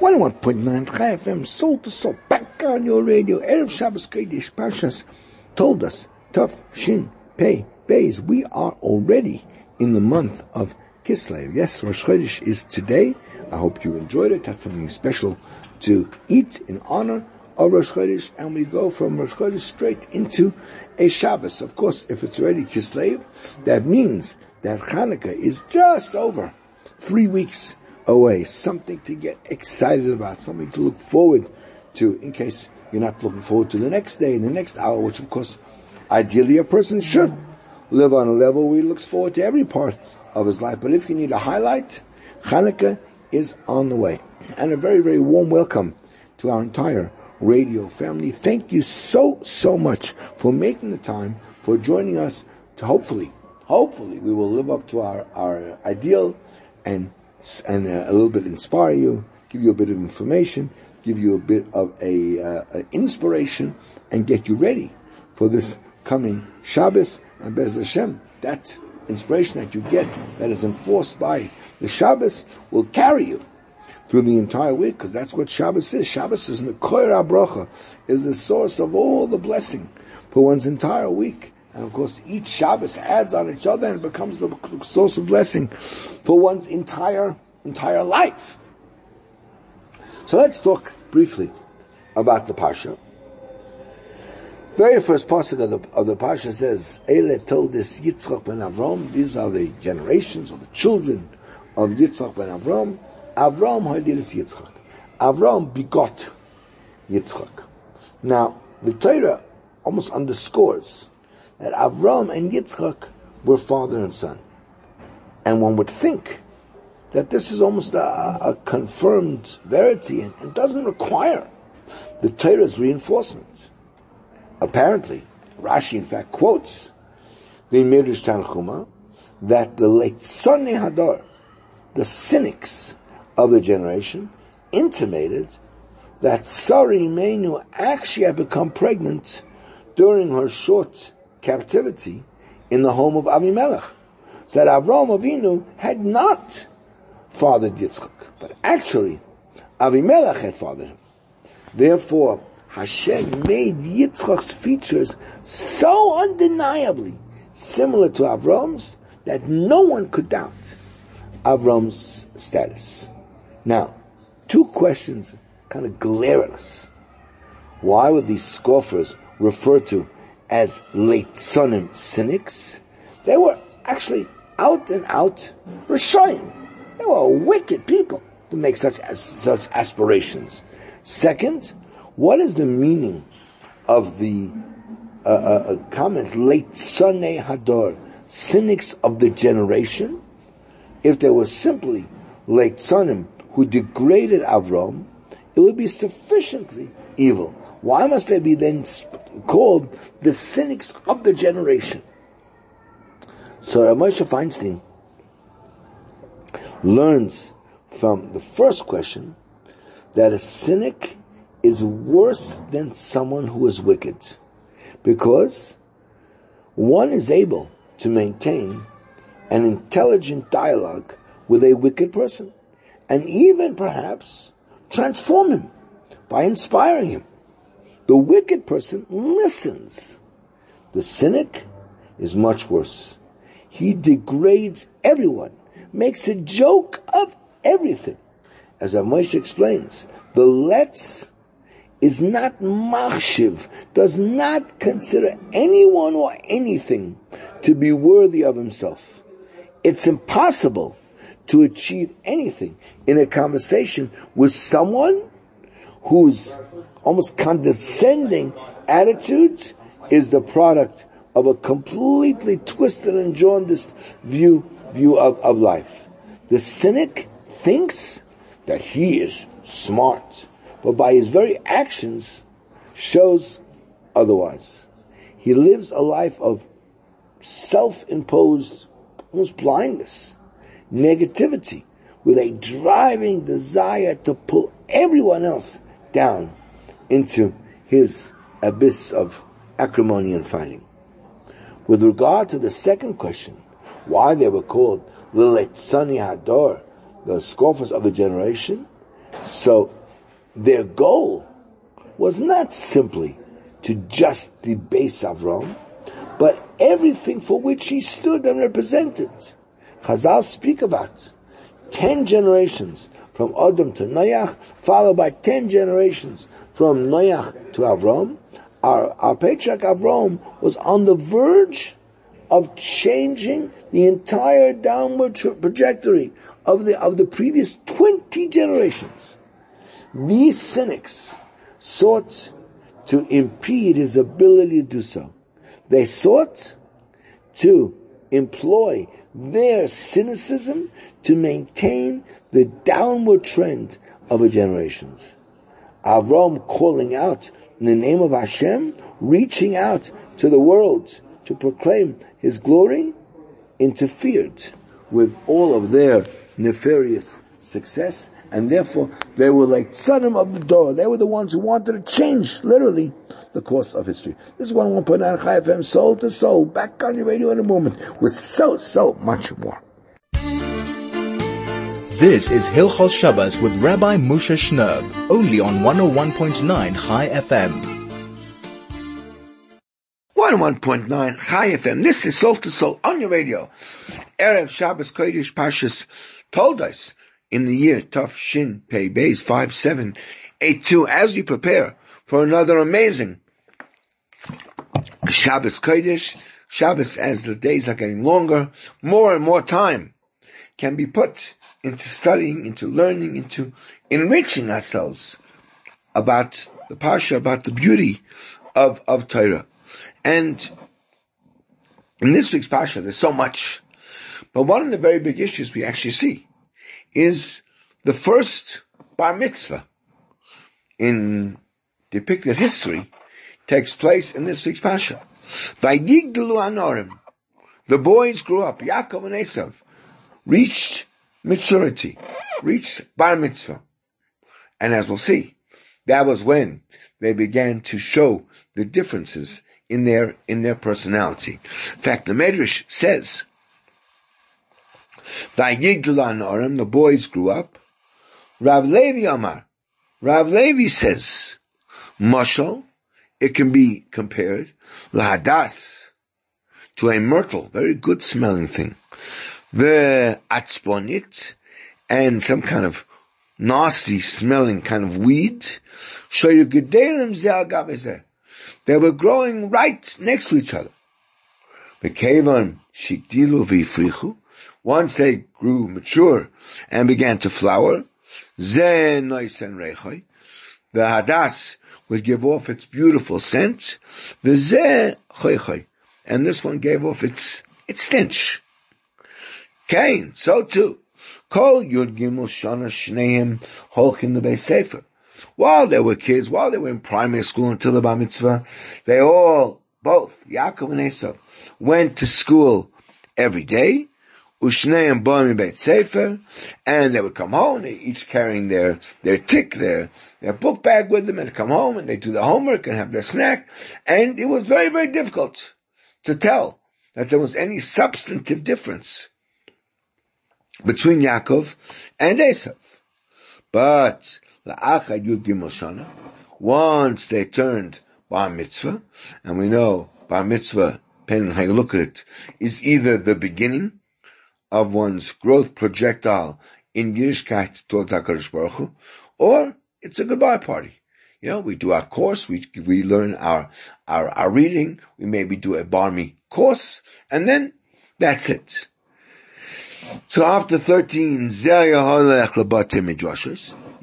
101.9 Chai FM, soul to soul, back on your radio. Erev Shabbos Kodesh Parshas Toldos, Tuf, Shin, Pei, Beis, we are already in the month of Kislev. Yes, Rosh Chodesh is today. I hope you enjoyed it. That's something special to eat in honor of Rosh Chodesh, and we go from Rosh Chodesh straight into a Shabbos. Of course, if it's already Kislev, that means that Hanukkah is just over three weeks away, something to get excited about, something to look forward to in case you're not looking forward to the next day and the next hour, which of course, ideally a person should live on a level where he looks forward to every part of his life. But if you need a highlight, Hanukkah is on the way. And a very, very warm welcome to our entire radio family. Thank you so, so much for making the time, for joining us to hopefully, hopefully we will live up to our, our ideal and and uh, a little bit inspire you, give you a bit of information, give you a bit of a, uh, inspiration, and get you ready for this coming Shabbos and Bez Hashem. That inspiration that you get, that is enforced by the Shabbos, will carry you through the entire week, because that's what Shabbos is. Shabbos is Mekoyer HaBracha, is the source of all the blessing for one's entire week. And of course, each Shabbos adds on each other and becomes the source of blessing for one's entire, entire life. So let's talk briefly about the Pasha. Very first pasuk of the, of the Pasha says, Ele toldos Yitzchak ben Avram, these are the generations or the children of Yitzchak ben Avram. Avram hadiris Yitzchak. Avram begot Yitzchak. Now, the Torah almost underscores that Avram and Yitzchak were father and son. And one would think that this is almost a, a confirmed verity and, and, doesn't require the Torah's reinforcement. Apparently, Rashi in fact quotes the Midrash Tanchuma that the late Sonny Hadar, the cynics of the generation, intimated that Sarah Imeinu actually had become pregnant during her short captivity in the home of Avimelech. So that Avram Avinu had not fathered Yitzchak, but actually Avimelech had fathered him. Therefore, Hashem made Yitzchak's features so undeniably similar to Avram's that no one could doubt Avram's status. Now, two questions kind of glare at us. Why would these scoffers refer to as late Leitzonim cynics. They were actually out and out Rishonim. They were wicked people to make such as, such aspirations. Second, what is the meaning of the uh, uh, uh comment Leitzone Hador, cynics of the generation? If there was simply late Leitzonim who degraded Avram, it would be sufficiently evil. Why must they be then called the cynics of the generation? So Rav Moshe Feinstein learns from the first question that a cynic is worse than someone who is wicked because one is able to maintain an intelligent dialogue with a wicked person and even perhaps transform him by inspiring him. The wicked person listens. The cynic is much worse. He degrades everyone, makes a joke of everything. As Moshe explains, the let's is not machshiv, does not consider anyone or anything to be worthy of himself. It's impossible to achieve anything in a conversation with someone whose almost condescending attitude is the product of a completely twisted and jaundiced view, view of, of life. The cynic thinks that he is smart, but by his very actions shows otherwise. He lives a life of self-imposed almost blindness, negativity, with a driving desire to pull everyone else down into his abyss of acrimony and fighting. With regard to the second question, why they were called Liletzani Hador, the scoffers of the generation, So their goal was not simply to just debase Avram, but everything for which he stood and represented. Chazal speak about ten generations from Adam to Noach, followed by ten generations from Noach to Avram. Our, our patriarch Avram was on the verge of changing the entire downward trajectory of the, of the previous 20 generations. These cynics sought to impede his ability to do so. They sought to employ their cynicism to maintain the downward trend of the generations. Avram calling out in the name of Hashem, reaching out to the world to proclaim his glory, interfered with all of their nefarious success, and therefore they were like Sodom of the door. They were the ones who wanted to change, literally, the course of history. This is one one point nine Chai FM, soul to soul, back on your radio in a moment, with so, so much more. This is Hilchos Shabbos with Rabbi Moshe Shnerb, only on 101.9 Chai FM. 101.9 Chai FM. This is Soul to Soul on your radio. Erev Shabbos Kodesh Pashas Toldos in the year Tuf Shin Pei Beis 5782 as we prepare for another amazing Shabbos Kodesh, Shabbos as the days are getting longer, more and more time can be put into studying, into learning, into enriching ourselves about the Pasha, about the beauty of, of Torah. And in this week's Pasha, there's so much. But one of the very big issues we actually see is the first bar mitzvah in depicted history takes place in this week's Pasha. Vayigdalu anorim. The boys grew up. Yaakov and Esav reached maturity, reached bar mitzvah. And as we'll see, that was when they began to show the differences in their, in their personality. In fact, the Medrash says, the boys grew up. Rav Levi Amar, Rav Levi says, Mashal, it can be compared, lahadas, to a myrtle, very good smelling thing. The atzponit, and some kind of nasty smelling kind of weed. So you They were growing right next to each other. Once they grew mature and began to flower, the hadas would give off its beautiful scent, and this one gave off its its stench. Cain, so too. Kol Yud Gimel Shana Shneim Holchin the Sefer. While they were kids, while they were in primary school until the Bar Mitzvah, they all, both Yaakov and Esau, went to school every day, Ushneim Bami Beit Sefer, and they would come home, each carrying their, their tick, their, their book bag with them, and come home and they do the homework and have their snack, and it was very, very difficult to tell that there was any substantive difference between Yaakov and Esav. But, La'achad Yud Gimel once they turned Bar Mitzvah, and we know Bar Mitzvah, depending on how you look at it, is either the beginning of one's growth projectile in Yiddishkeit towards HaKadosh Baruch Hu, or it's a goodbye party. You know, we do our course, we, we learn our, our, our reading, we maybe do a barmy course, and then that's it. So after 13,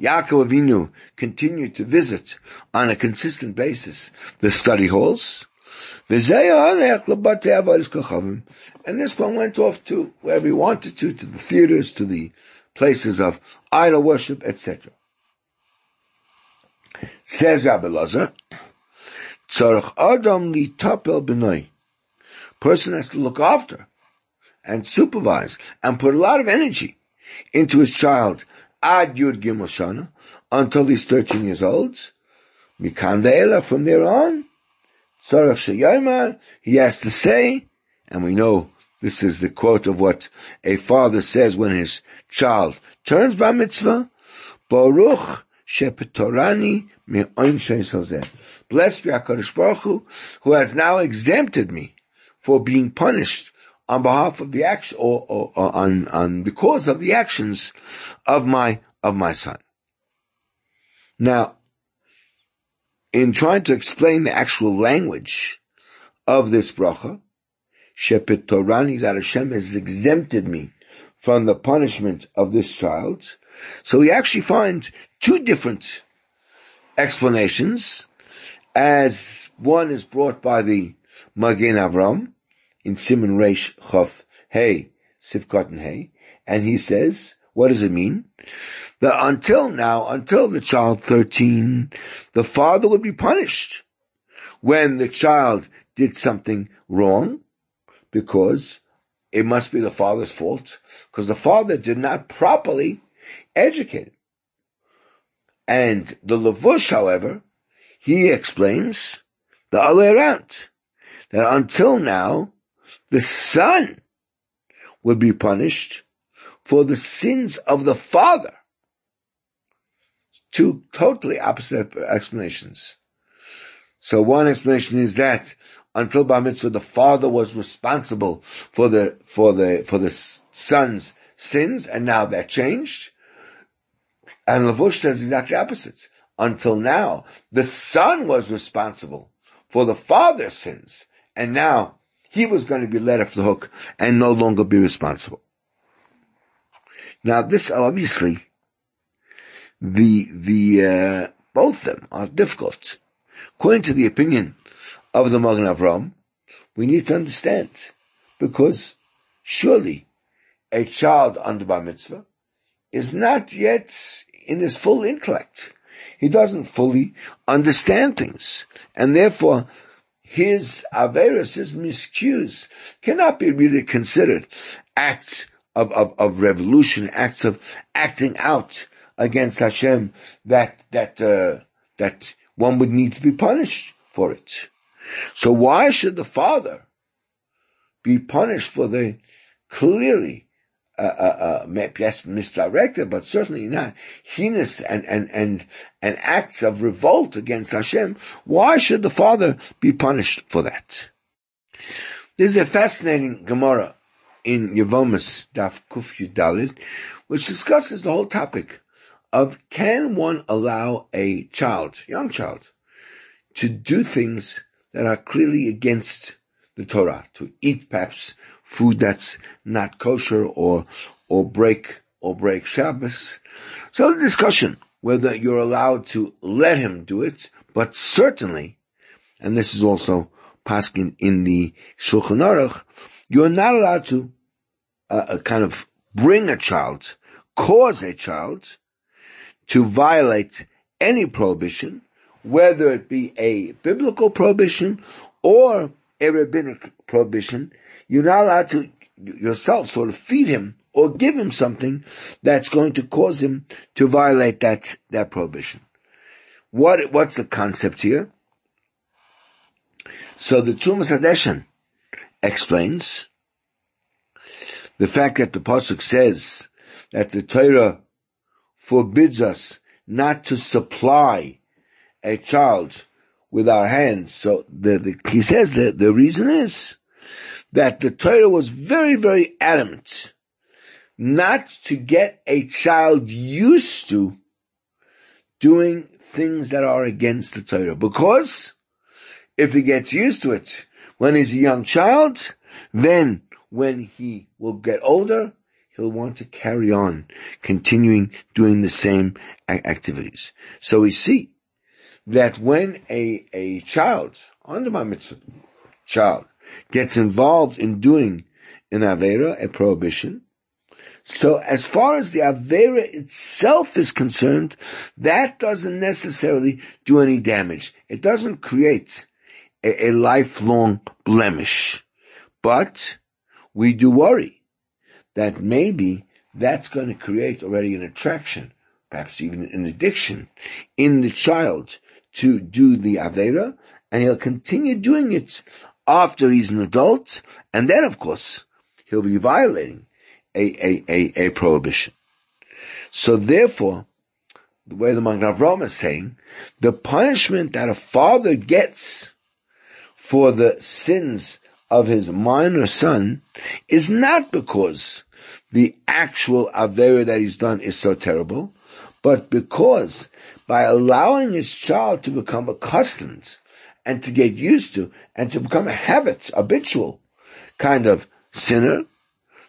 Yaakov Avinu continued to visit on a consistent basis the study halls, and this one went off to wherever he wanted to, to the theaters, to the places of idol worship, etc. Says Rabbi Lazar, Tzarech Adam li tapel b'noi. Person has to look after and supervise and put a lot of energy into his child ad yud gimel until he's 13 years old. Mikan from there on, Sarach Sheyomar, he has to say, and we know this is the quote of what a father says when his child turns bar mitzvah, Baruch shepetorani me'oin Blessed be HaKadosh Baruch Hu, who has now exempted me for being punished on behalf of the action, or, or, or on, on, because of the actions of my, of my son. Now, in trying to explain the actual language of this bracha, Shepet Torani, that Hashem has exempted me from the punishment of this child. So we actually find two different explanations, as one is brought by the Magen Avram in Simon Reish Chof Hey and Hey, and he says, what does it mean? That until now, until the child 13, the father would be punished when the child did something wrong because it must be the father's fault because the father did not properly educate him. And the Lavush, however, he explains the other way around, that until now, the son would be punished for the sins of the father. Two totally opposite explanations. So one explanation is that until Bar Mitzvah, the father was responsible for the, for the, for the son's sins, and now that changed. And Lavush says exactly opposite. Until now, the son was responsible for the father's sins, and now he was going to be let off the hook and no longer be responsible. Now this obviously, the, the, uh, both of them are difficult. According to the opinion of the Magen Avram, we need to understand, because surely a child under Bar Mitzvah is not yet in his full intellect. He doesn't fully understand things. And therefore, his Averis, his miscues, cannot be really considered acts of, of, of revolution, acts of acting out against Hashem that, that, uh, that one would need to be punished for it. So why should the father be punished for the clearly, uh, uh, uh, yes, misdirected, but certainly not heinous and, and, and, and acts of revolt against Hashem? Why should the father be punished for that? There's a fascinating Gemara in Yevomis Daf Kuf Yudalid, which discusses the whole topic of can one allow a child, young child, to do things that are clearly against the Torah, to eat perhaps food that's not kosher or, or break, or break Shabbos. So the discussion whether you're allowed to let him do it, but certainly, and this is also paskin in the Shulchan Aruch, you're not allowed to a kind of bring a child, cause a child to violate any prohibition, whether it be a biblical prohibition or a rabbinic prohibition, you're not allowed to yourself sort of feed him or give him something that's going to cause him to violate that, that prohibition. What, what's the concept here? So the Tumas Hadeshan explains the fact that the Pasuk says that the Torah forbids us not to supply a child with our hands. So the, the, he says that the reason is that the Torah was very, very adamant not to get a child used to doing things that are against the Torah. Because if he gets used to it when he's a young child, then when he will get older, he'll want to carry on, continuing doing the same activities. So we see that when a, a child, under my mitzvah, child, gets involved in doing an Avera, a prohibition, so as far as the Avera itself is concerned, that doesn't necessarily do any damage. It doesn't create a, a lifelong blemish. But we do worry that maybe that's going to create already an attraction, perhaps even an addiction in the child to do the Avera, and he'll continue doing it after he's an adult, and then of course, he'll be violating a, a, a, a prohibition. So therefore, the way the Magen Avraham is saying, the punishment that a father gets for the sins of his minor son is not because the actual Avera that he's done is so terrible, but because by allowing his child to become accustomed and to get used to and to become a habit, habitual kind of sinner,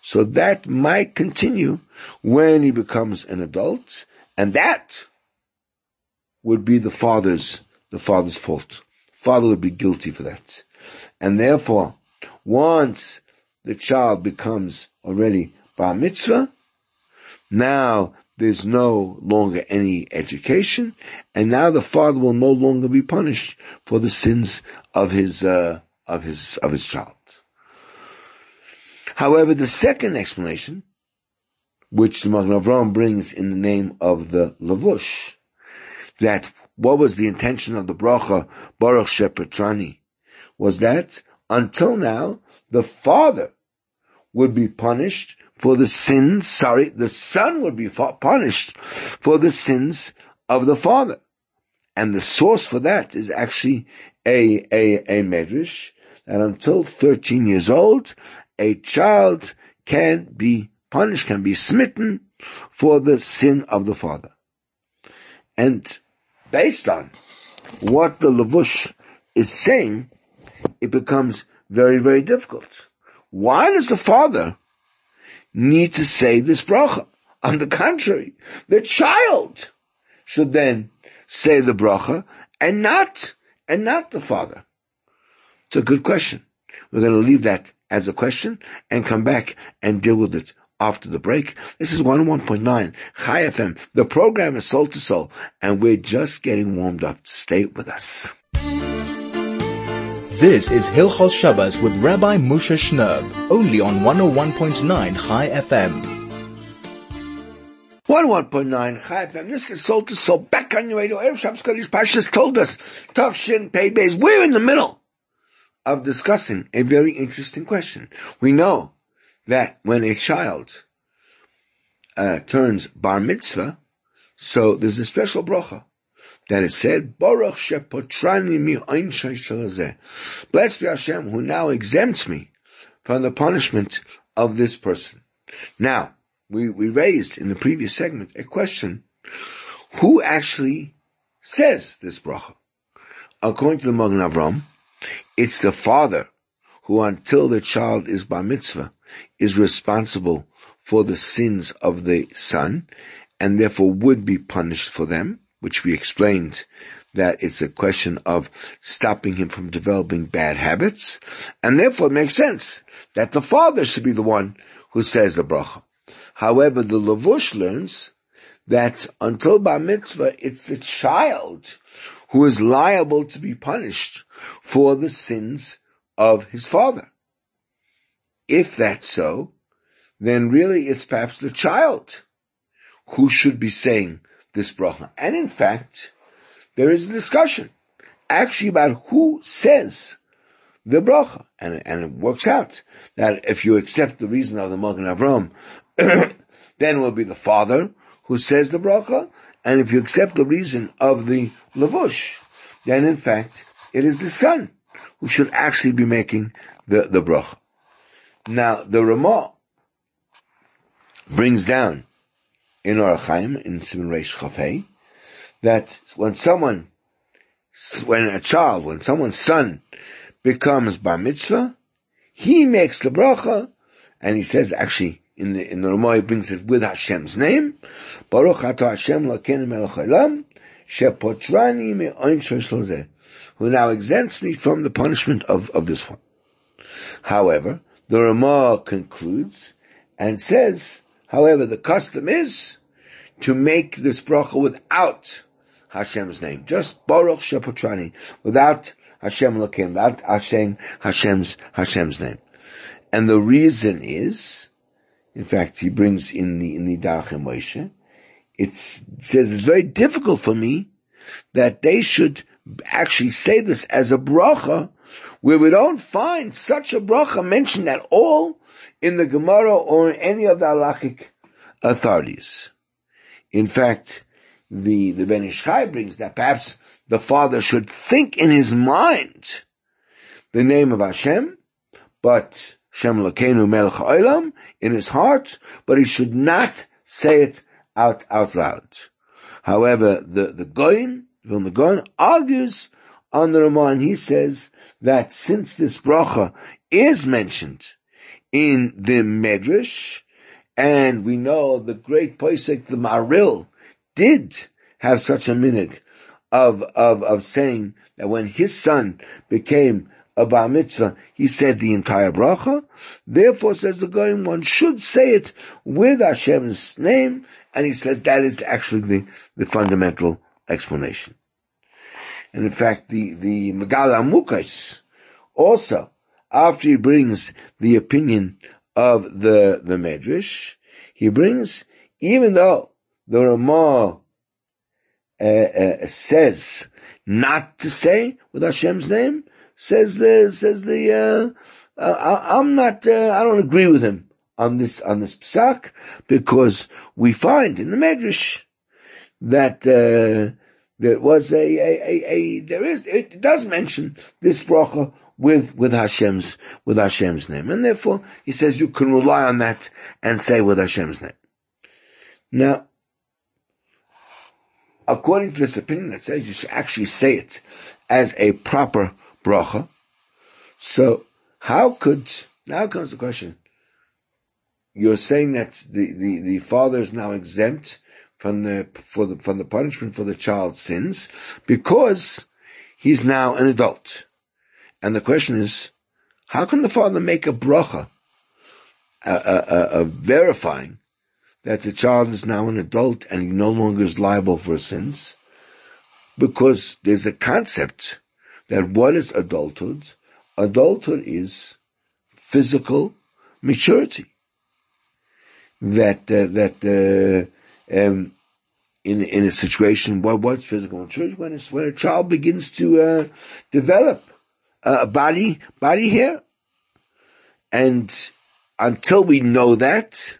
so that might continue when he becomes an adult, and that would be the father's, the father's fault. Father would be guilty for that. And therefore, once the child becomes already bar mitzvah, now there's no longer any education, and now the father will no longer be punished for the sins of his, uh, of his, of his child. However, the second explanation, which the Magen Avraham brings in the name of the Lavush, that what was the intention of the bracha Baruch Shepetrani, was that until now the father would be punished for the sins, sorry, the son would be punished for the sins of the father. And the source for that is actually a, a, a medrash that until 13 years old, a child can be punished, can be smitten for the sin of the father. And based on what the Lavush is saying, it becomes very, very difficult. Why does the father need to say this bracha? On the contrary, the child should then say the bracha and not, and not the father. It's a good question. We're going to leave that as a question and come back and deal with it after the break. This is 101.9 Chai FM. The program is Soul to Soul and we're just getting warmed up. Stay with us. This is Hilchos Shabbos with Rabbi Moshe Shnerb, only on 101.9 Chai FM. 101.9 Chai FM. This is Soul to Soul. Back on your radio. Erev Shabbos Kodesh Pashas told us, Tuf Shin Pei Beis. We're in the middle of discussing a very interesting question. We know that when a child uh, turns bar mitzvah, so there's a special bracha that is said, Baruch shepotrani mi Blessed be Hashem who now exempts me from the punishment of this person. Now, we, we raised in the previous segment a question, who actually says this bracha? According to the Magen Avram, it's the father who until the child is bar mitzvah is responsible for the sins of the son and therefore would be punished for them, which we explained that it's a question of stopping him from developing bad habits, and therefore it makes sense that the father should be the one who says the bracha. However, the Lavush learns that until bar mitzvah, it's the child who is liable to be punished for the sins of his father. If that's so, then really it's perhaps the child who should be saying this bracha. And in fact, there is a discussion actually about who says the bracha. And, and it works out that if you accept the reason of the Magen Avram, then it will be the father who says the bracha. And if you accept the reason of the Lavush, then in fact, it is the son who should actually be making the, the bracha. Now, the Ramah brings down in Orach Chaim, in Simon Reish Chafei, that when someone, when a child, when someone's son becomes bar mitzvah, he makes the bracha, and he says actually, in the, in the Ramah he brings it with Hashem's name, Baruch Ato Hashem Lakenim Melech Shepotrani me'oin shozeh, who now exempts me from the punishment of, of this one. However, the Ramah concludes and says, however, the custom is to make this bracha without Hashem's name, just Baruch Shepotrani, without Hashem Lakim, without Hashem, Hashem's, Hashem's name. And the reason is, in fact, he brings in the, in the Darchei Moshe, it says it's very difficult for me that they should actually say this as a bracha where we don't find such a bracha mentioned at all in the Gemara or in any of the halachic authorities. In fact, the, the Ben Ish Chai brings that perhaps the father should think in his mind the name of Hashem, but Shem Lakenu Melech Olam in his heart, but he should not say it out, out loud. However, the, the Goyin, Vilna Gaon, argues on the Ramah he says that since this bracha is mentioned in the Medrash, and we know the great Pesach, the Maharil, did have such a minig of, of, of saying that when his son became a bar mitzvah, he said the entire bracha. Therefore, says the Goyim, one should say it with Hashem's name, and he says that is actually the, the fundamental explanation. And in fact, the, the Megala Mukas also, after he brings the opinion of the, the Medrash, he brings, even though the Ramah uh, uh, says not to say with Hashem's name, says the, says the, uh, uh I'm not, uh, I don't agree with him on this, on this psak, because we find in the Medrash that, uh, there was a, a, a, a, there is, it does mention this bracha with, with Hashem's, with Hashem's name. And therefore, he says you can rely on that and say with Hashem's name. Now, according to this opinion that says you should actually say it as a proper bracha, so how could, now comes the question, you're saying that the, the, the father is now exempt from the, for the, from the punishment for the child's sins because he's now an adult. And the question is, how can the father make a bracha, uh, verifying that the child is now an adult and he no longer is liable for sins? Because there's a concept that what is adulthood? Adulthood is physical maturity. That uh, that uh, um, in in a situation what what's physical maturity when it's when a child begins to uh, develop a body body here, and until we know that,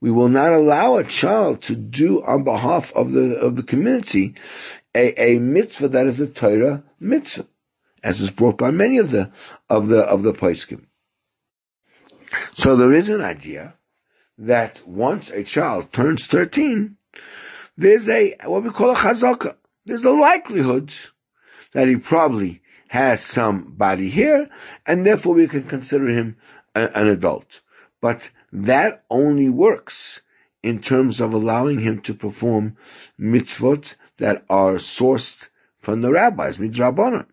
we will not allow a child to do on behalf of the of the community a, a mitzvah that is a Torah mitzvah, as is brought by many of the of the of the poskim. So there is an idea that once a child turns thirteen, there's a what we call a chazaka. There's a likelihood that he probably has some body here, and therefore we can consider him a, an adult. But that only works in terms of allowing him to perform mitzvot that are sourced from the rabbis, midrabanan.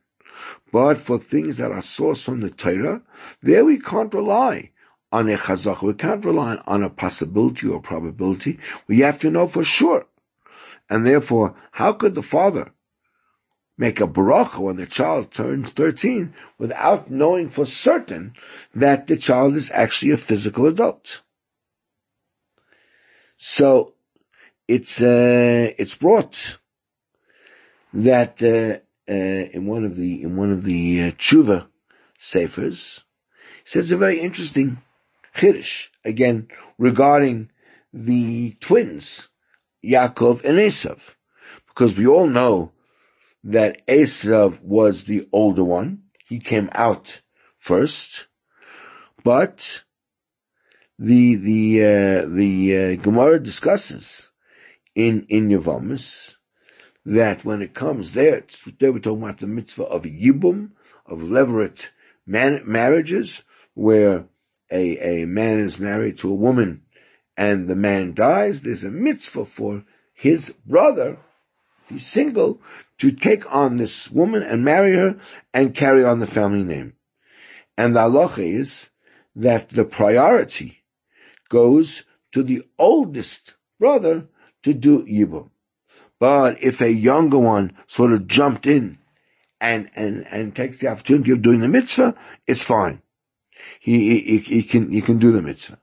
But for things that are sourced from the Torah, there we can't rely on a chazak. We can't rely on a possibility or probability. We have to know for sure. And therefore, how could the father make a bracha when the child turns 13 without knowing for certain that the child is actually a physical adult? So, it's, uh, it's brought that, uh, uh, in one of the, in one of the uh, tshuva seifers, says a very interesting chiddush, again, regarding the twins, Yaakov and Esav. Because we all know that Esav was the older one. He came out first. But the, the, uh, the, uh, Gemara discusses in, in Yavamis that when it comes there, they were talking about the mitzvah of Yibum, of levirate man, marriages, where a, a man is married to a woman and the man dies, there's a mitzvah for his brother, if he's single, to take on this woman and marry her and carry on the family name. And the halacha is that the priority goes to the oldest brother to do yibum. But if a younger one sort of jumped in and, and, and takes the opportunity of doing the mitzvah, it's fine. He, he, he can, he can do the mitzvah.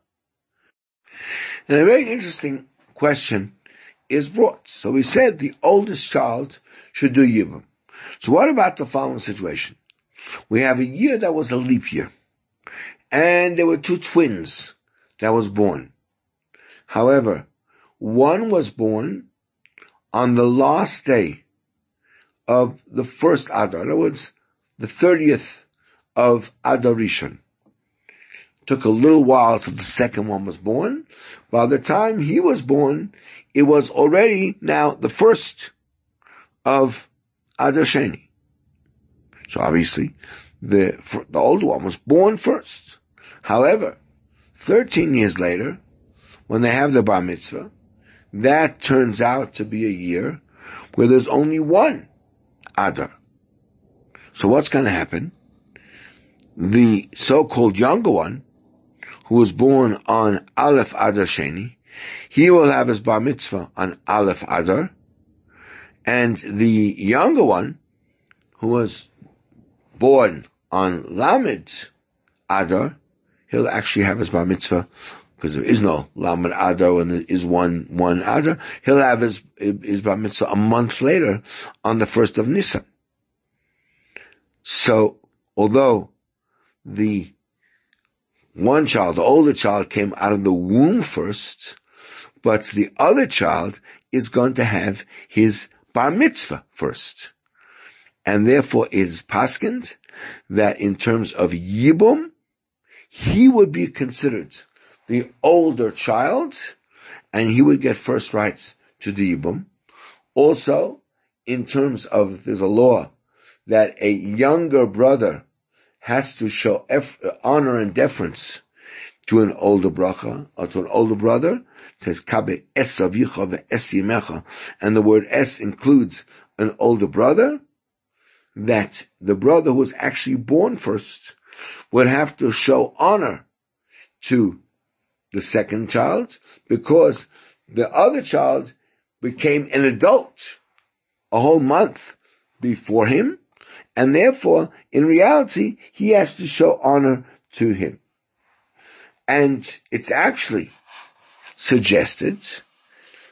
And a very interesting question is brought. So we said the oldest child should do Yibum. So what about the following situation? We have a year that was a leap year. And there were two twins that was born. However, one was born on the last day of the first Adar. In other words, the 30th of Adar Rishon. Took a little while till the second one was born. By the time he was born, it was already now the first of Adar Sheni. So obviously, the, the older one was born first. However, 13 years later, when they have the bar mitzvah, that turns out to be a year where there's only one Adar. So what's going to happen? The so-called younger one, who was born on Aleph Adar Sheni, he will have his bar mitzvah on Aleph Adar, and the younger one, who was born on Lamed Adar, he'll actually have his bar mitzvah because there is no Lamed Adar and there is one, one Adar. He'll have his, his bar mitzvah a month later on the first of Nisan. So, although the one child, the older child came out of the womb first, but the other child is going to have his bar mitzvah first. And therefore it is paskind that in terms of yibum, he would be considered the older child and he would get first rights to the yibum. Also, in terms of, there's a law that a younger brother has to show honor and deference to an older bracha or to an older brother. It says kabe es es and the word es includes an older brother. That the brother who was actually born first would have to show honor to the second child because the other child became an adult a whole month before him and therefore, in reality, he has to show honor to him. And it's actually suggested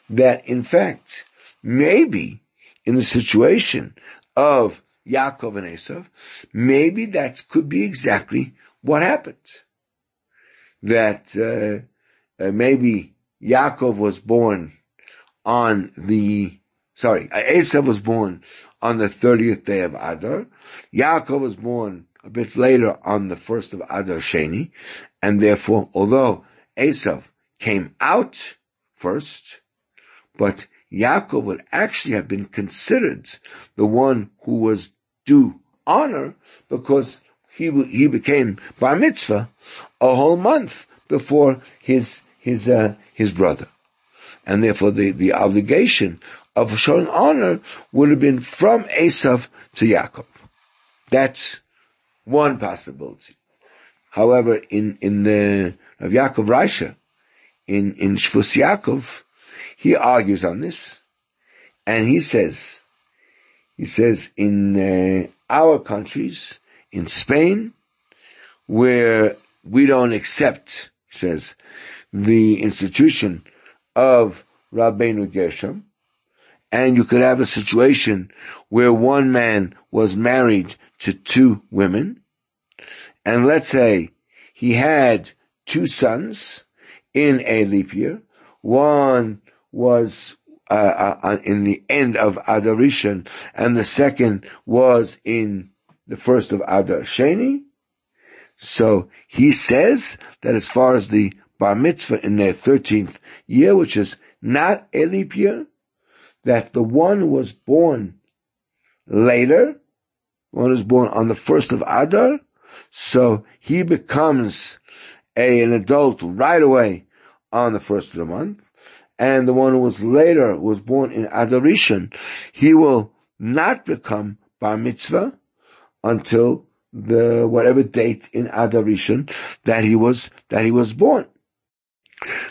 that in fact, maybe in the situation of Yaakov and Esav, maybe that could be exactly what happened. That uh, uh, maybe Yaakov was born on the, sorry, Esav was born on the 30th day of Adar. Yaakov was born a bit later on the first of Adar Sheni, and therefore, although Esav came out first, but Yaakov would actually have been considered the one who was due honor because he he became bar mitzvah a whole month before his his uh, his brother, and therefore the the obligation of showing honor would have been from Esav to Yaakov. That's one possibility. However, in, in the, of Yaakov Reisha, in, in Shvus Yaakov, he argues on this, and he says, he says in uh, our countries, in Spain, where we don't accept, he says, the institution of Rabbeinu Gershom, and you could have a situation where one man was married to two women, and let's say he had two sons in a leap year. One was uh, uh, uh in the end of Adar Rishon, and the second was in the first of Adar Sheni. So he says that as far as the bar mitzvah in their 13th year, which is not a leap year, that the one was born later, one was born on the first of Adar, so he becomes a, an adult right away on the first of the month, and the one who was later, was born in Adar Rishon, he will not become bar mitzvah until the whatever date in Adar Rishon that he was that he was born.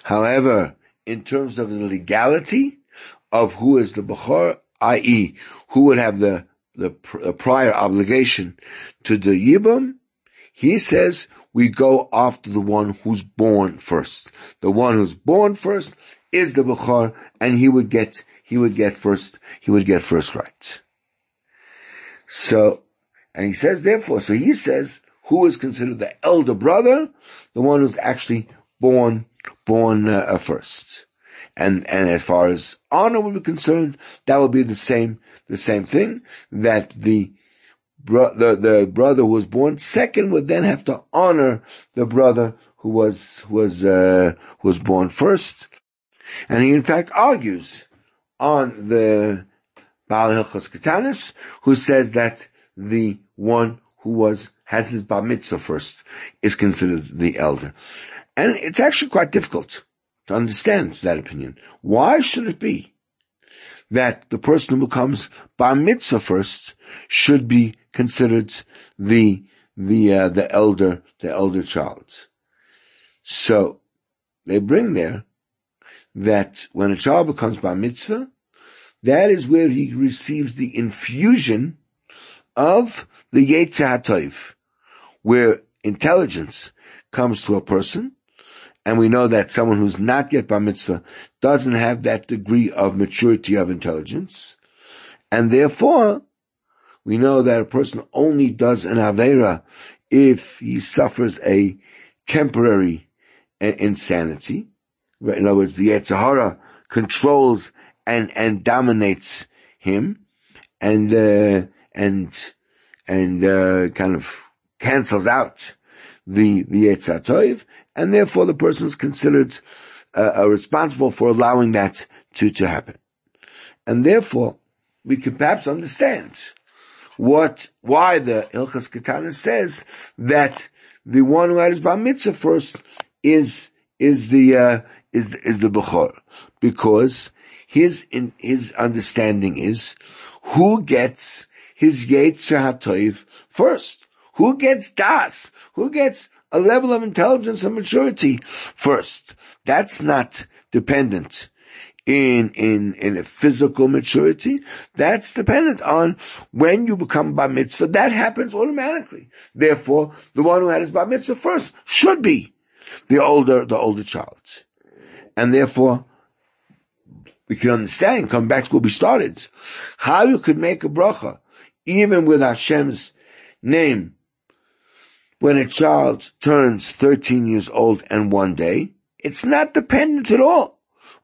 However, in terms of the legality, of who is the Bechor, i.e., who would have the, the, prior obligation to the Yibum, he says we go after the one who's born first. The one who's born first is the Bechor, and he would get, he would get first, he would get first right. So, and he says therefore, so he says, who is considered the elder brother? The one who's actually born, born uh, first. And, and as far as honor would be concerned, that would be the same, the same thing, that the, bro- the, the brother who was born second would then have to honor the brother who was, was, uh, was born first. And he in fact argues on the Baal Hilchos Ketanis, who says that the one who was, has his bar mitzvah first is considered the elder. And it's actually quite difficult to understand that opinion. Why should it be that the person who becomes bar mitzvah first should be considered the the uh, the elder the elder child? So they bring there that when a child becomes bar mitzvah, that is where he receives the infusion of the Yetzirah where intelligence comes to a person, and we know that someone who's not yet bar mitzvah doesn't have that degree of maturity of intelligence, and therefore, we know that a person only does an Avera if he suffers a temporary insanity. In other words, the Yetzer Hara controls and, and dominates him. And, uh, and, and, uh, kind of cancels out the, the Yetzer Tov, and therefore the person is considered, uh, responsible for allowing that to, to happen. And therefore, we can perhaps understand what, why the Ilchas Katana says that the one who had his bar mitzvah first is, is the, uh, is, is the Bechor. Because his, in, his understanding is who gets his Yetzer HaToiv first. Who gets Das? Who gets a level of intelligence and maturity first? That's not dependent in, in, in a physical maturity. That's dependent on when you become bar mitzvah. That happens automatically. Therefore, the one who had his bar mitzvah first should be the older, the older child. And therefore, we can understand, come back to where we started, how you could make a bracha, even with Hashem's name, when a child turns 13 years old and one day, it's not dependent at all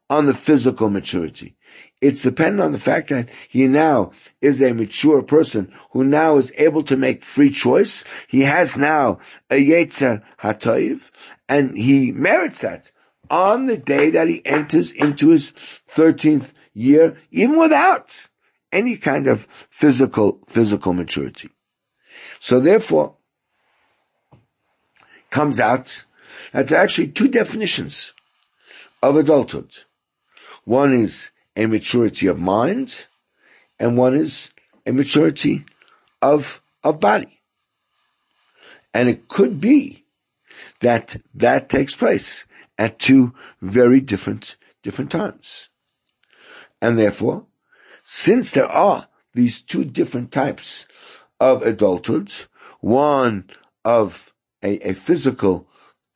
on the physical maturity. It's dependent on the fact that he now is a mature person who now is able to make free choice. He has now a Yetzer HaToiv, and he merits that on the day that he enters into his 13th year, even without any kind of physical, physical maturity. So therefore, comes out that there are actually two definitions of adulthood. One is a maturity of mind, and one is a maturity of, of body. And it could be that that takes place at two very different, different times. And therefore, since there are these two different types of adulthood, one of a, a physical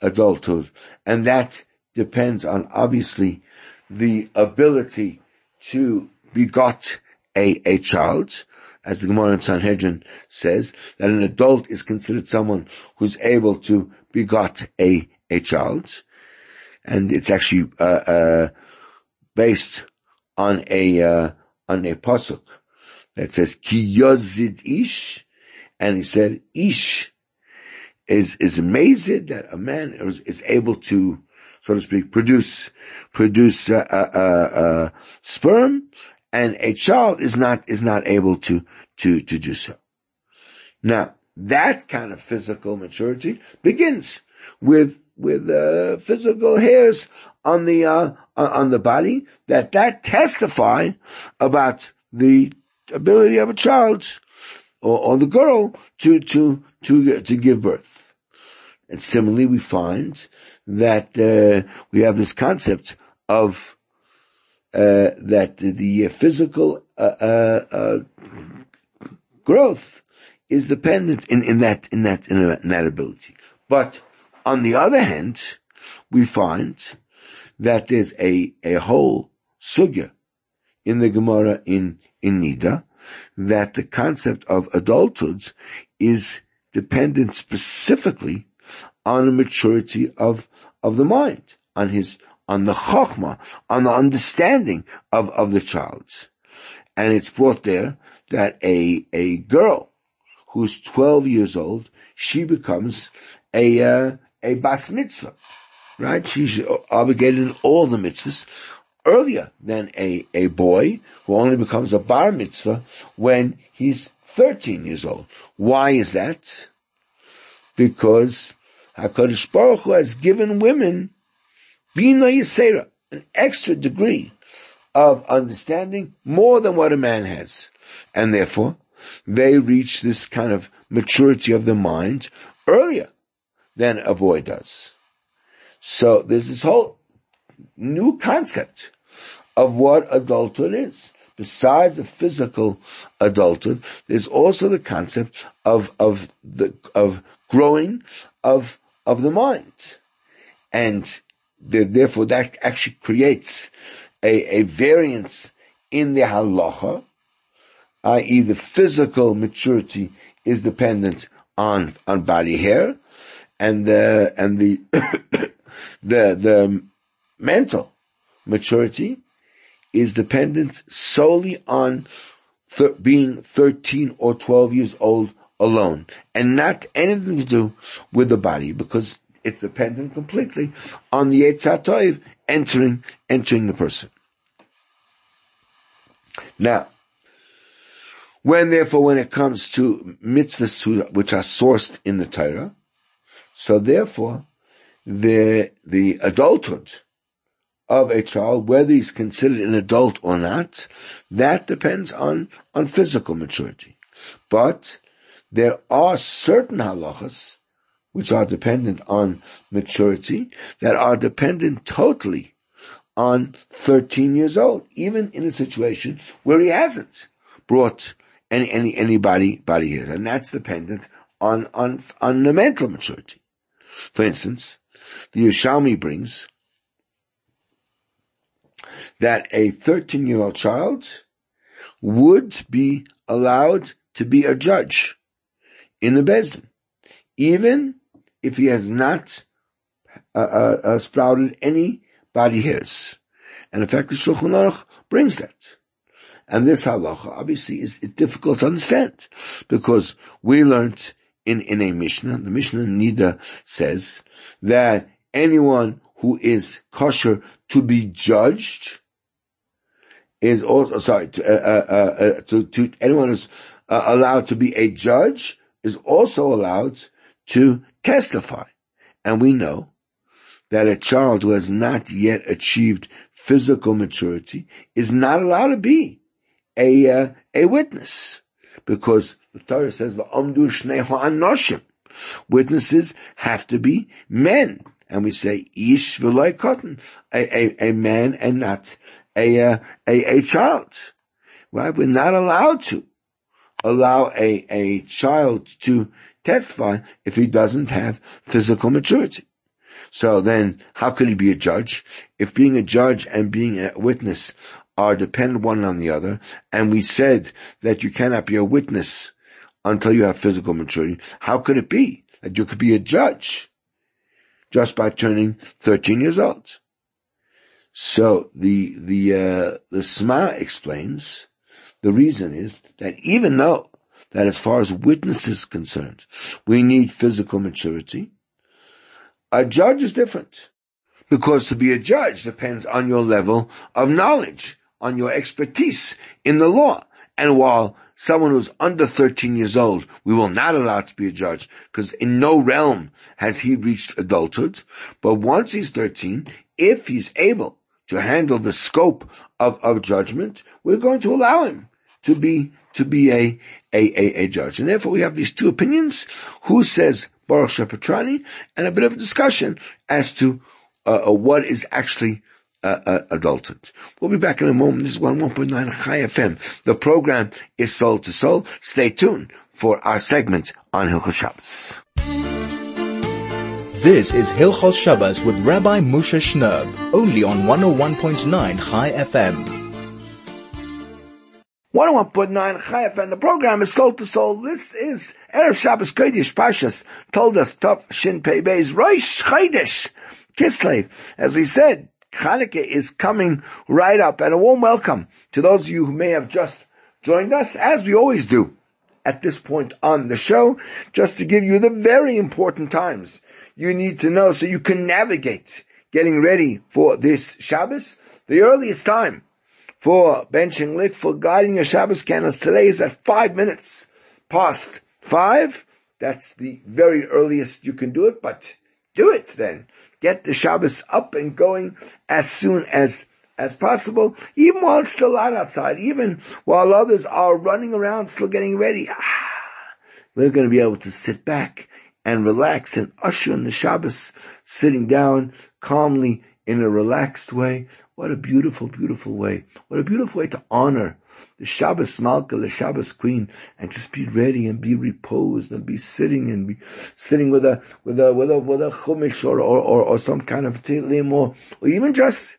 adulthood, and that depends on obviously the ability to begot a, a child, as the Gemara in Sanhedrin says, that an adult is considered someone who's able to begot a, a child. And it's actually, uh, uh, based on a, uh, on a pasuk that says, ki yozid ish, and he said, ish is, is amazing that a man is, is able to so to speak, produce produce uh, uh, uh, sperm, and a child is not is not able to to to do so. Now that kind of physical maturity begins with with physical hairs on the uh, on the body that that testify about the ability of a child or, or the girl to to to to give birth. And similarly, we find that uh, we have this concept of uh, that the physical uh, uh, uh, growth is dependent in, in that in that in that ability. But on the other hand, we find that there's a a whole sugya in the Gemara in in Nida that the concept of adulthood is dependent specifically on the maturity of, of the mind, on his, on the chokhmah, on the understanding of, of the child. And it's brought there that a, a girl who's 12 years old, she becomes a, uh, a bas mitzvah, right? She's obligated in all the mitzvahs earlier than a, a boy who only becomes a bar mitzvah when he's 13 years old. Why is that? Because HaKadosh Baruch Hu has given women Bina Yisera, an extra degree of understanding more than what a man has. And therefore, they reach this kind of maturity of the mind earlier than a boy does. So there's this whole new concept of what adulthood is. Besides the physical adulthood, there's also the concept of, of the, of growing of, of the mind. And therefore that actually creates a, a variance in the halacha, i.e. the physical maturity is dependent on, on body hair, and the, and the, the, the mental maturity is dependent solely on th- being 13 or 12 years old alone, and not anything to do with the body, because it's dependent completely on the Eitzatoiv entering, entering the person. Now, when therefore, when it comes to mitzvahs which are sourced in the Torah, so therefore, the, the adulthood of a child, whether he's considered an adult or not, that depends on, on physical maturity. But there are certain halachas which are dependent on maturity, that are dependent totally on 13 years old, even in a situation where he hasn't brought any, any, anybody, body here. And that's dependent on, on, on the mental maturity. For instance, the Yerushalmi brings that a 13 year old child would be allowed to be a judge in the Beis Din, even if he has not uh, uh, uh, sprouted any body hairs. And in fact, the Shulchan Aruch brings that. And this halacha obviously is, is, difficult to understand because we learned in, in a Mishnah, the Mishnah Nida says that anyone who is kosher to be judged is also, sorry, to, uh, uh, uh, to, to anyone who's allowed to be a judge is also allowed to testify. And we know that a child who has not yet achieved physical maturity is not allowed to be a, uh, a witness. Because the Torah says, the Witnesses have to be men. And we say, ish v'loy cotton, a, a, a man and not a, uh, a, a child. Right? We're not allowed to allow a, a child to testify if he doesn't have physical maturity. So then, how could he be a judge? If being a judge and being a witness are dependent one on the other, and we said that you cannot be a witness until you have physical maturity, how could it be that you could be a judge just by turning 13 years old? So the, the, uh, the Sma explains the reason is that even though that as far as witness is concerned, we need physical maturity. A judge is different. Because to be a judge depends on your level of knowledge, on your expertise in the law. And while someone who's under 13 years old, we will not allow to be a judge, because in no realm has he reached adulthood. But once he's 13, if he's able to handle the scope of, of judgment, we're going to allow him to be to be a, a, a, a judge. And therefore we have these two opinions. Who says Baruch Shepatrani and a bit of a discussion as to uh, uh, what is actually uh, uh, adulthood. We'll be back in a moment. This is 1.9 Chai FM. The program is Soul to Soul. Stay tuned for our segment on Hilchot Shabbos. This is Hilchos Shabbos with Rabbi Moshe Shnerb, only on 101.9 Chai FM. 101.9 Chai FM, and the program is Soul to Soul. This is Erev Shabbos Kodesh Pashas told us Tuf Shin Pei Beis Rosh Chodesh Kislev. As we said, Chanukah is coming right up and a warm welcome to those of you who may have just joined us as we always do at this point on the show, just to give you the very important times you need to know so you can navigate getting ready for this Shabbos. The earliest time for benching lit for guiding your Shabbos candles today is at five minutes past five. That's the very earliest you can do it, but do it then. Get the Shabbos up and going as soon as as possible, even while it's still light outside, even while others are running around still getting ready. Ah, we're going to be able to sit back and relax and usher in the Shabbos, sitting down calmly in a relaxed way. What a beautiful, beautiful way. What a beautiful way to honor the Shabbos Malka, the Shabbos Queen, and just be ready and be reposed and be sitting and be sitting with a, with a, with a, with a chumash or, or, or, or some kind of tehillim or, or even just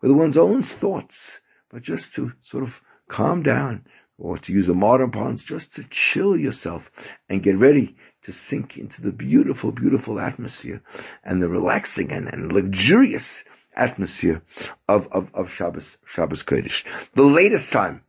with one's own thoughts, but just to sort of calm down or to use a modern parlance, just to chill yourself and get ready to sink into the beautiful, beautiful atmosphere and the relaxing and, and luxurious atmosphere of, of, of Shabbos, Shabbos Kodesh. The latest time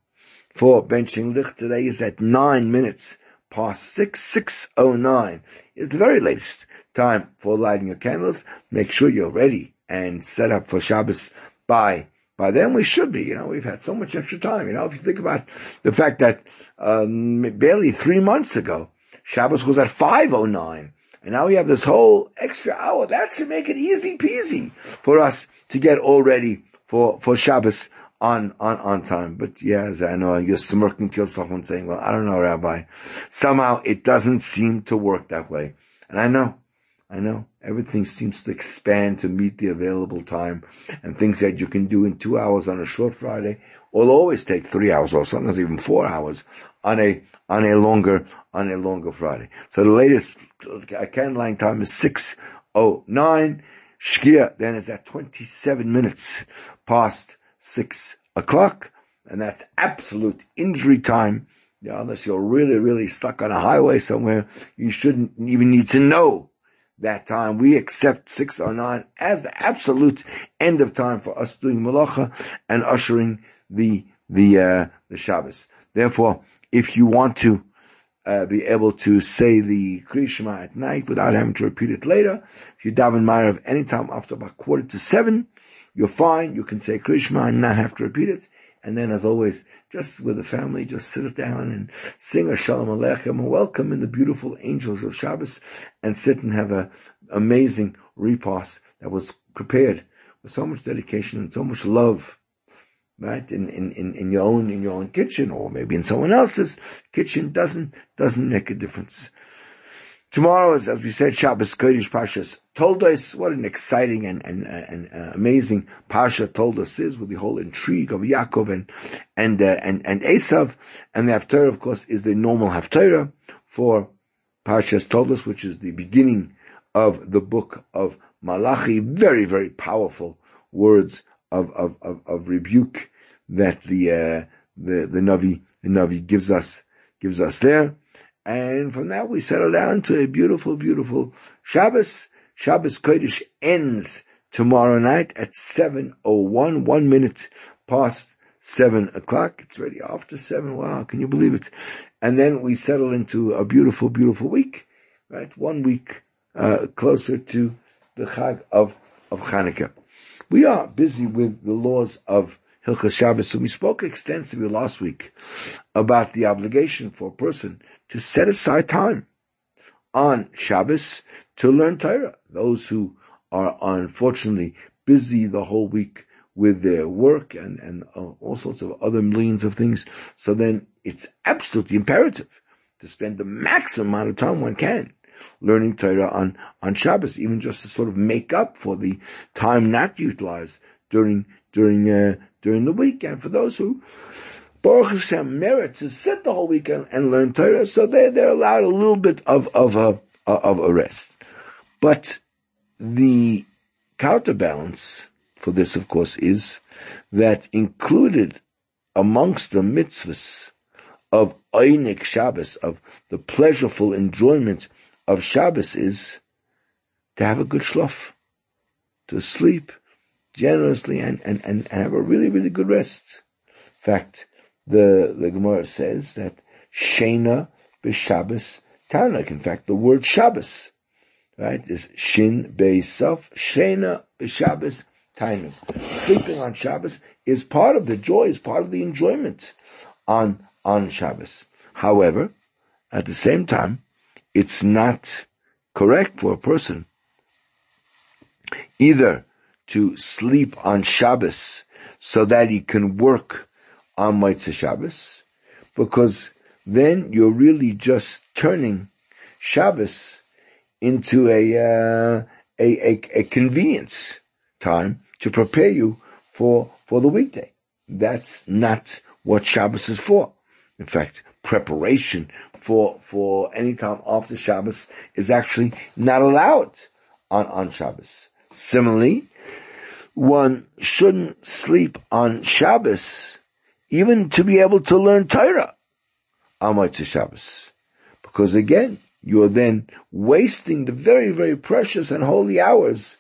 for benching lich today is at nine minutes past six, 609 is the very latest time for lighting your candles. Make sure you're ready and set up for Shabbos by by then we should be. You know, we've had so much extra time. You know, if you think about the fact that um, barely three months ago, Shabbos was at 5.09. And now we have this whole extra hour. That should make it easy peasy for us to get all ready for, for Shabbos on, on, on time. But yes, I know you're smirking to yourself and saying, well, I don't know, Rabbi. Somehow it doesn't seem to work that way. And I know, I know everything seems to expand to meet the available time and things that you can do in two hours on a short Friday will always take three hours or sometimes even four hours on a, on a longer, on a longer Friday. So the latest candle time is 609. Shkia then is at 27 minutes past six o'clock. And that's absolute injury time. Yeah, unless you're really, really stuck on a highway somewhere, you shouldn't even need to know that time. We accept 609 as the absolute end of time for us doing malacha and ushering the, the, uh, the Shabbos. Therefore, if you want to uh, be able to say the Krishma at night without having to repeat it later. If you daven Ma'ariv anytime after about quarter to seven, you're fine. You can say Krishma and not have to repeat it. And then as always, just with the family, just sit down and sing a Shalom Aleichem and welcome in the beautiful angels of Shabbos and sit and have a amazing repast that was prepared with so much dedication and so much love right? In, in, in, in your own, in your own kitchen or maybe in someone else's kitchen doesn't, doesn't make a difference. Tomorrow is, as we said, Shabbos Kodesh Pashas Toldos what an exciting and, and, and uh, amazing Pasha Toldos is with the whole intrigue of Yaakov and, and, uh, and, and Esav. And the Haftarah, of course, is the normal Haftarah for Pashas Toldos, which is the beginning of the book of Malachi. Very, very powerful words of, of, of, of rebuke that the, uh, the, the Navi, the Navi gives us, gives us there. And from that we settle down to a beautiful, beautiful Shabbos. Shabbos Kodesh ends tomorrow night at 7.01, one minute past seven o'clock. It's already after seven. Wow, can you believe it? And then we settle into a beautiful, beautiful week, right? One week, uh, closer to the Chag of, of Hanukkah. We are busy with the laws of Hilchas Shabbos. So we spoke extensively last week about the obligation for a person to set aside time on Shabbos to learn Torah. Those who are unfortunately busy the whole week with their work and, and uh, all sorts of other millions of things. So then it's absolutely imperative to spend the maximum amount of time one can learning Torah on, on Shabbos, even just to sort of make up for the time not utilized during, during, uh, during the weekend. For those who, Baruch Hashem, merit to sit the whole weekend and learn Torah, so they're, they're allowed a little bit of, of a, of a rest. But the counterbalance for this, of course, is that included amongst the mitzvahs of Einik Shabbos, of the pleasureful enjoyment of Shabbos is to have a good shlaf, to sleep generously and, and, and have a really, really good rest. In fact, the, the Gemara says that Shena b'Shabbos Tanuk. In fact, the word Shabbos, right, is Shin Be'Saf, Shena b'Shabbos Tanuk. Sleeping on Shabbos is part of the joy, is part of the enjoyment on, on Shabbos. However, at the same time, it's not correct for a person either to sleep on Shabbos so that he can work on Motzei Shabbos, because then you're really just turning Shabbos into a, uh, a, a, a convenience time to prepare you for, for the weekday. That's not what Shabbos is for. In fact, preparation for, for any time after Shabbos is actually not allowed on, on Shabbos. Similarly, one shouldn't sleep on Shabbos even to be able to learn Torah on Motzei Shabbos. Because again, you are then wasting the very, very precious and holy hours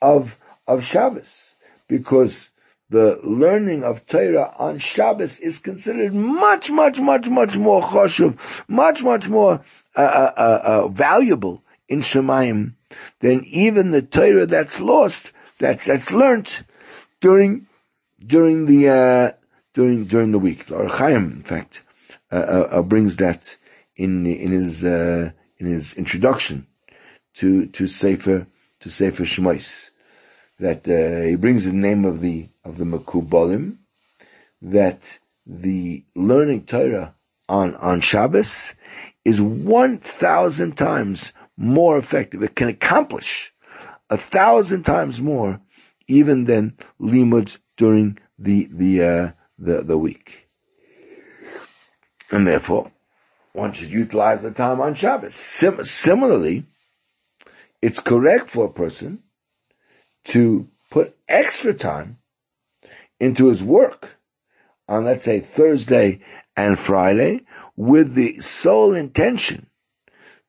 of, of Shabbos. Because the learning of Torah on Shabbos is considered much, much, much, much more choshev, much, much more uh, uh, uh, uh, valuable in Shemayim than even the Torah that's lost, that's that's learnt during during the uh, during during the week. Or Chaim, in fact, uh, uh, brings that in in his in his introduction to to Sefer to Sefer Shemais that uh, he brings the name of the of the Mekubalim, that the learning Torah on on Shabbos is one thousand times more effective. It can accomplish a thousand times more even than limud during the the uh, the the week, and therefore one should utilize the time on Shabbos. Sim- similarly, it's correct for a person to put extra time into his work on, let's say, Thursday and Friday with the sole intention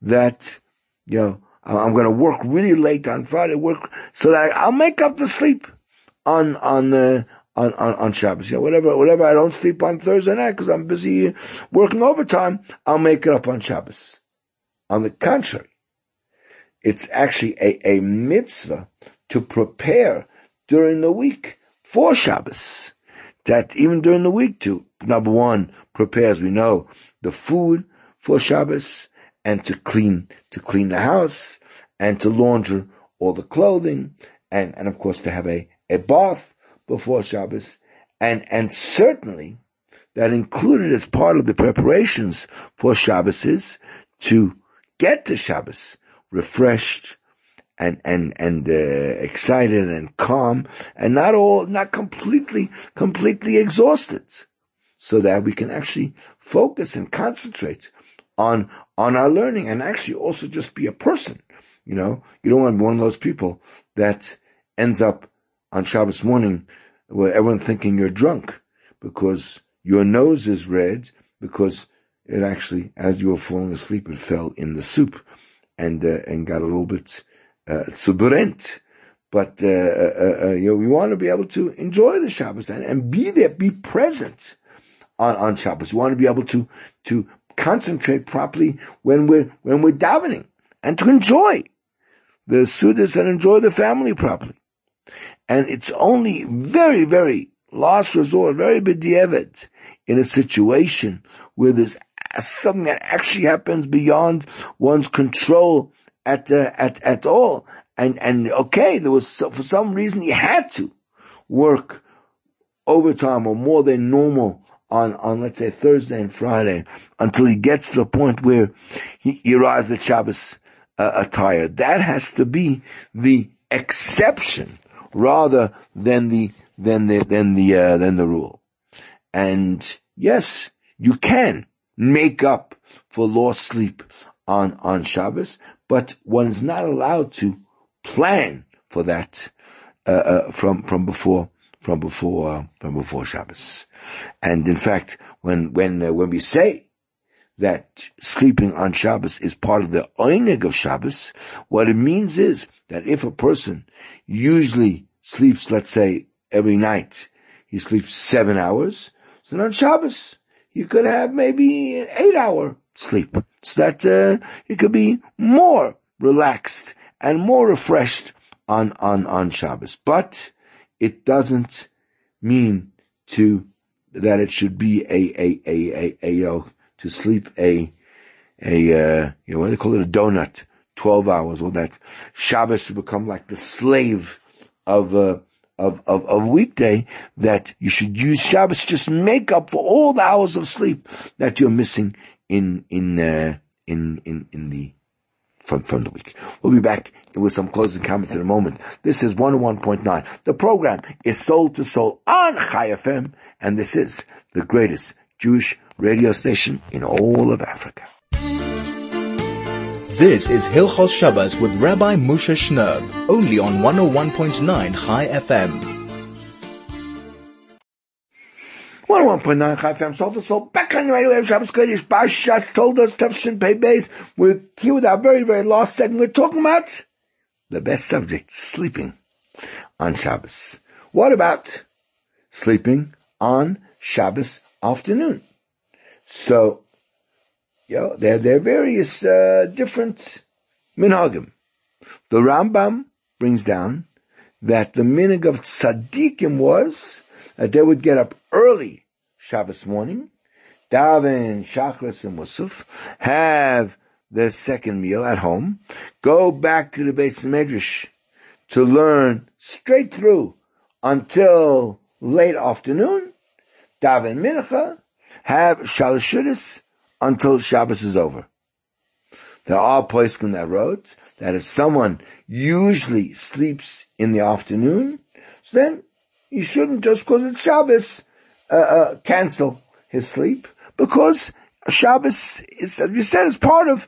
that, you know, I'm going to work really late on Friday, work so that I'll make up the sleep on, on, uh, on, on, on Shabbos. You know, whatever, whatever I don't sleep on Thursday night because I'm busy working overtime, I'll make it up on Shabbos. On the contrary, it's actually a, a mitzvah to prepare during the week for Shabbos. That even during the week to, number one, prepare, as we know, the food for Shabbos and to clean, to clean the house and to launder all the clothing and, and of course to have a, a bath before Shabbos. And, and certainly that included as part of the preparations for Shabbos is to get to Shabbos refreshed, and and and uh, excited and calm, and not all not completely completely exhausted, so that we can actually focus and concentrate on on our learning, and actually also just be a person. You know, you don't want to be one of those people that ends up on Shabbos morning where everyone thinking you're drunk because your nose is red because it actually, as you were falling asleep, it fell in the soup and uh, and got a little bit tzuburent. But uh, uh, uh, you know, we want to be able to enjoy the Shabbos and, and be there, be present on, on Shabbos. We want to be able to to concentrate properly when we're when we're davening and to enjoy the sudas and enjoy the family properly. And it's only very, very last resort, very b'di'evet in a situation where there's something that actually happens beyond one's control at uh, at at all. And and okay, there was for some reason he had to work overtime or more than normal on on let's say Thursday and Friday until he gets to the point where he, he arrives at Shabbos uh, tired. That has to be the exception rather than the than the than the uh, than the rule. And yes, you can make up for lost sleep on on Shabbos, but one is not allowed to plan for that uh, uh, from from before from before from before Shabbos. And in fact, when when uh, when we say that sleeping on Shabbos is part of the oinig of Shabbos, what it means is that if a person usually sleeps, let's say, every night, he sleeps seven hours. So on Shabbos, you could have maybe an eight hour sleep. So that, uh, could be more relaxed and more refreshed on, on, on Shabbos. But it doesn't mean to, that it should be a, a, a, a, a, to sleep a, a, uh, you know, what they call it? A donut. 12 hours or that Shabbos should become like the slave of, uh, of, of, of weekday that you should use Shabbos just make up for all the hours of sleep that you're missing in, in, uh, in, in, in the, from, from the week. We'll be back with some closing comments in a moment. This is 101.9. The program is Soul to Soul on Chai FM, and this is the greatest Jewish radio station in all of Africa. This is Hilchos Shabbos with Rabbi Moshe Shnerb, only on 101.9 Chai FM. 101.9 Chai FM, Soul to back on the radio, Shabbos Kodesh, Barshas Toldos, Tafshin Pei Beis, we're here with our very, very last segment, we're talking about the best subject, sleeping on Shabbos. What about sleeping on Shabbos afternoon? So, you know, there, there are various, uh, different minhagim. The Rambam brings down that the minhag of tzaddikim was that they would get up early Shabbos morning, daven, shachris, and musaf, have their second meal at home, go back to the Beis Medrash to learn straight through until late afternoon, daven mincha, have shalashudas until Shabbos is over. There are poskim that wrote that if someone usually sleeps in the afternoon, so then you shouldn't just because it's Shabbos uh, uh, cancel his sleep because Shabbos is, as we said, is part of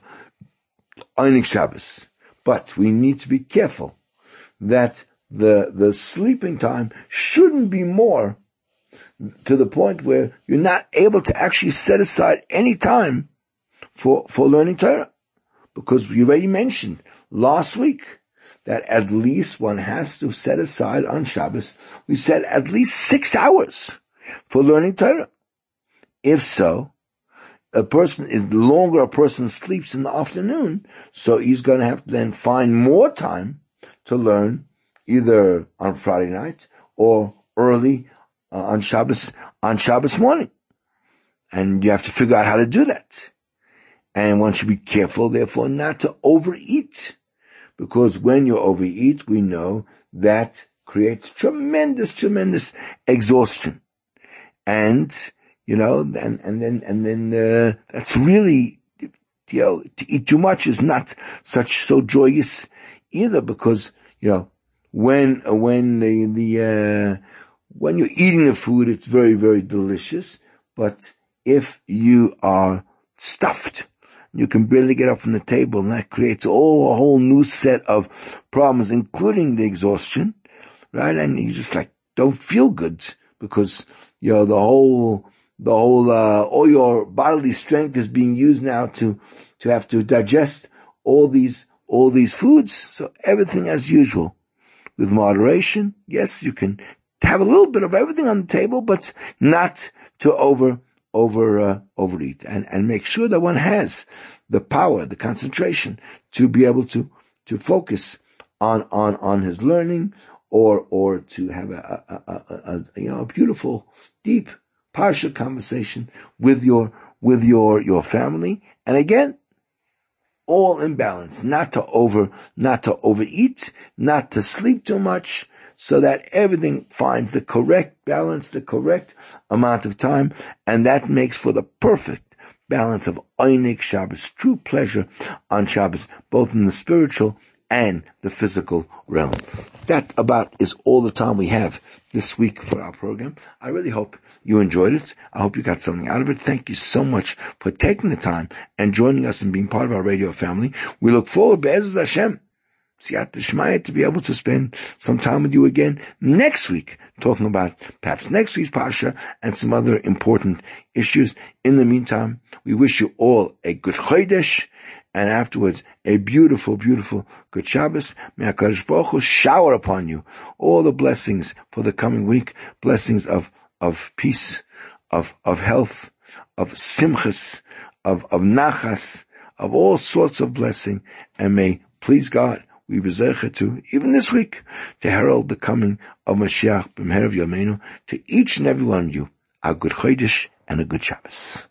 Einik Shabbos. But we need to be careful that the the sleeping time shouldn't be more to the point where you're not able to actually set aside any time for, for learning Torah. Because we already mentioned last week that at least one has to set aside on Shabbos, we said at least six hours for learning Torah. If so, a person is longer a person sleeps in the afternoon, so he's going to have to then find more time to learn either on Friday night or early uh, on Shabbos, on Shabbos morning. And you have to figure out how to do that. And one should be careful, therefore, not to overeat. Because when you overeat, we know that creates tremendous, tremendous exhaustion. And, you know, and, and then, and then, uh, that's really, you know, to eat too much is not such so joyous either because, you know, when, when the, the, uh, when you're eating the food, it's very, very delicious. But if you are stuffed, you can barely get up from the table and that creates all a whole new set of problems, including the exhaustion, right? And you just like don't feel good because, you know, the whole, the whole, uh, all your bodily strength is being used now to, to have to digest all these, all these foods. So everything as usual with moderation. Yes, you can have a little bit of everything on the table, but not to over, over, uh, overeat and, and make sure that one has the power, the concentration to be able to, to focus on, on, on his learning or, or to have a, a, a, a you know, a beautiful, deep, parsha conversation with your, with your, your family. And again, all in balance, not to over, not to overeat, not to sleep too much, so that everything finds the correct balance, the correct amount of time, and that makes for the perfect balance of Einik Shabbos, true pleasure on Shabbos, both in the spiritual and the physical realm. That about is all the time we have this week for our program. I really hope you enjoyed it. I hope you got something out of it. Thank you so much for taking the time and joining us and being part of our radio family. We look forward, Be'ez Hashem, To be able to spend some time with you again next week, talking about perhaps next week's Pasha and some other important issues. In the meantime, we wish you all a good Chodesh and afterwards a beautiful, beautiful good Shabbos. May HaKadosh Baruch Hu shower upon you all the blessings for the coming week, blessings of, of peace, of, of health, of simchas, of, of nachas, of all sorts of blessing, and may, please God, we bezecha to, even this week, to herald the coming of Mashiach b'mher of Yameinu to each and every one of you, a good Chodesh and a good Shabbos.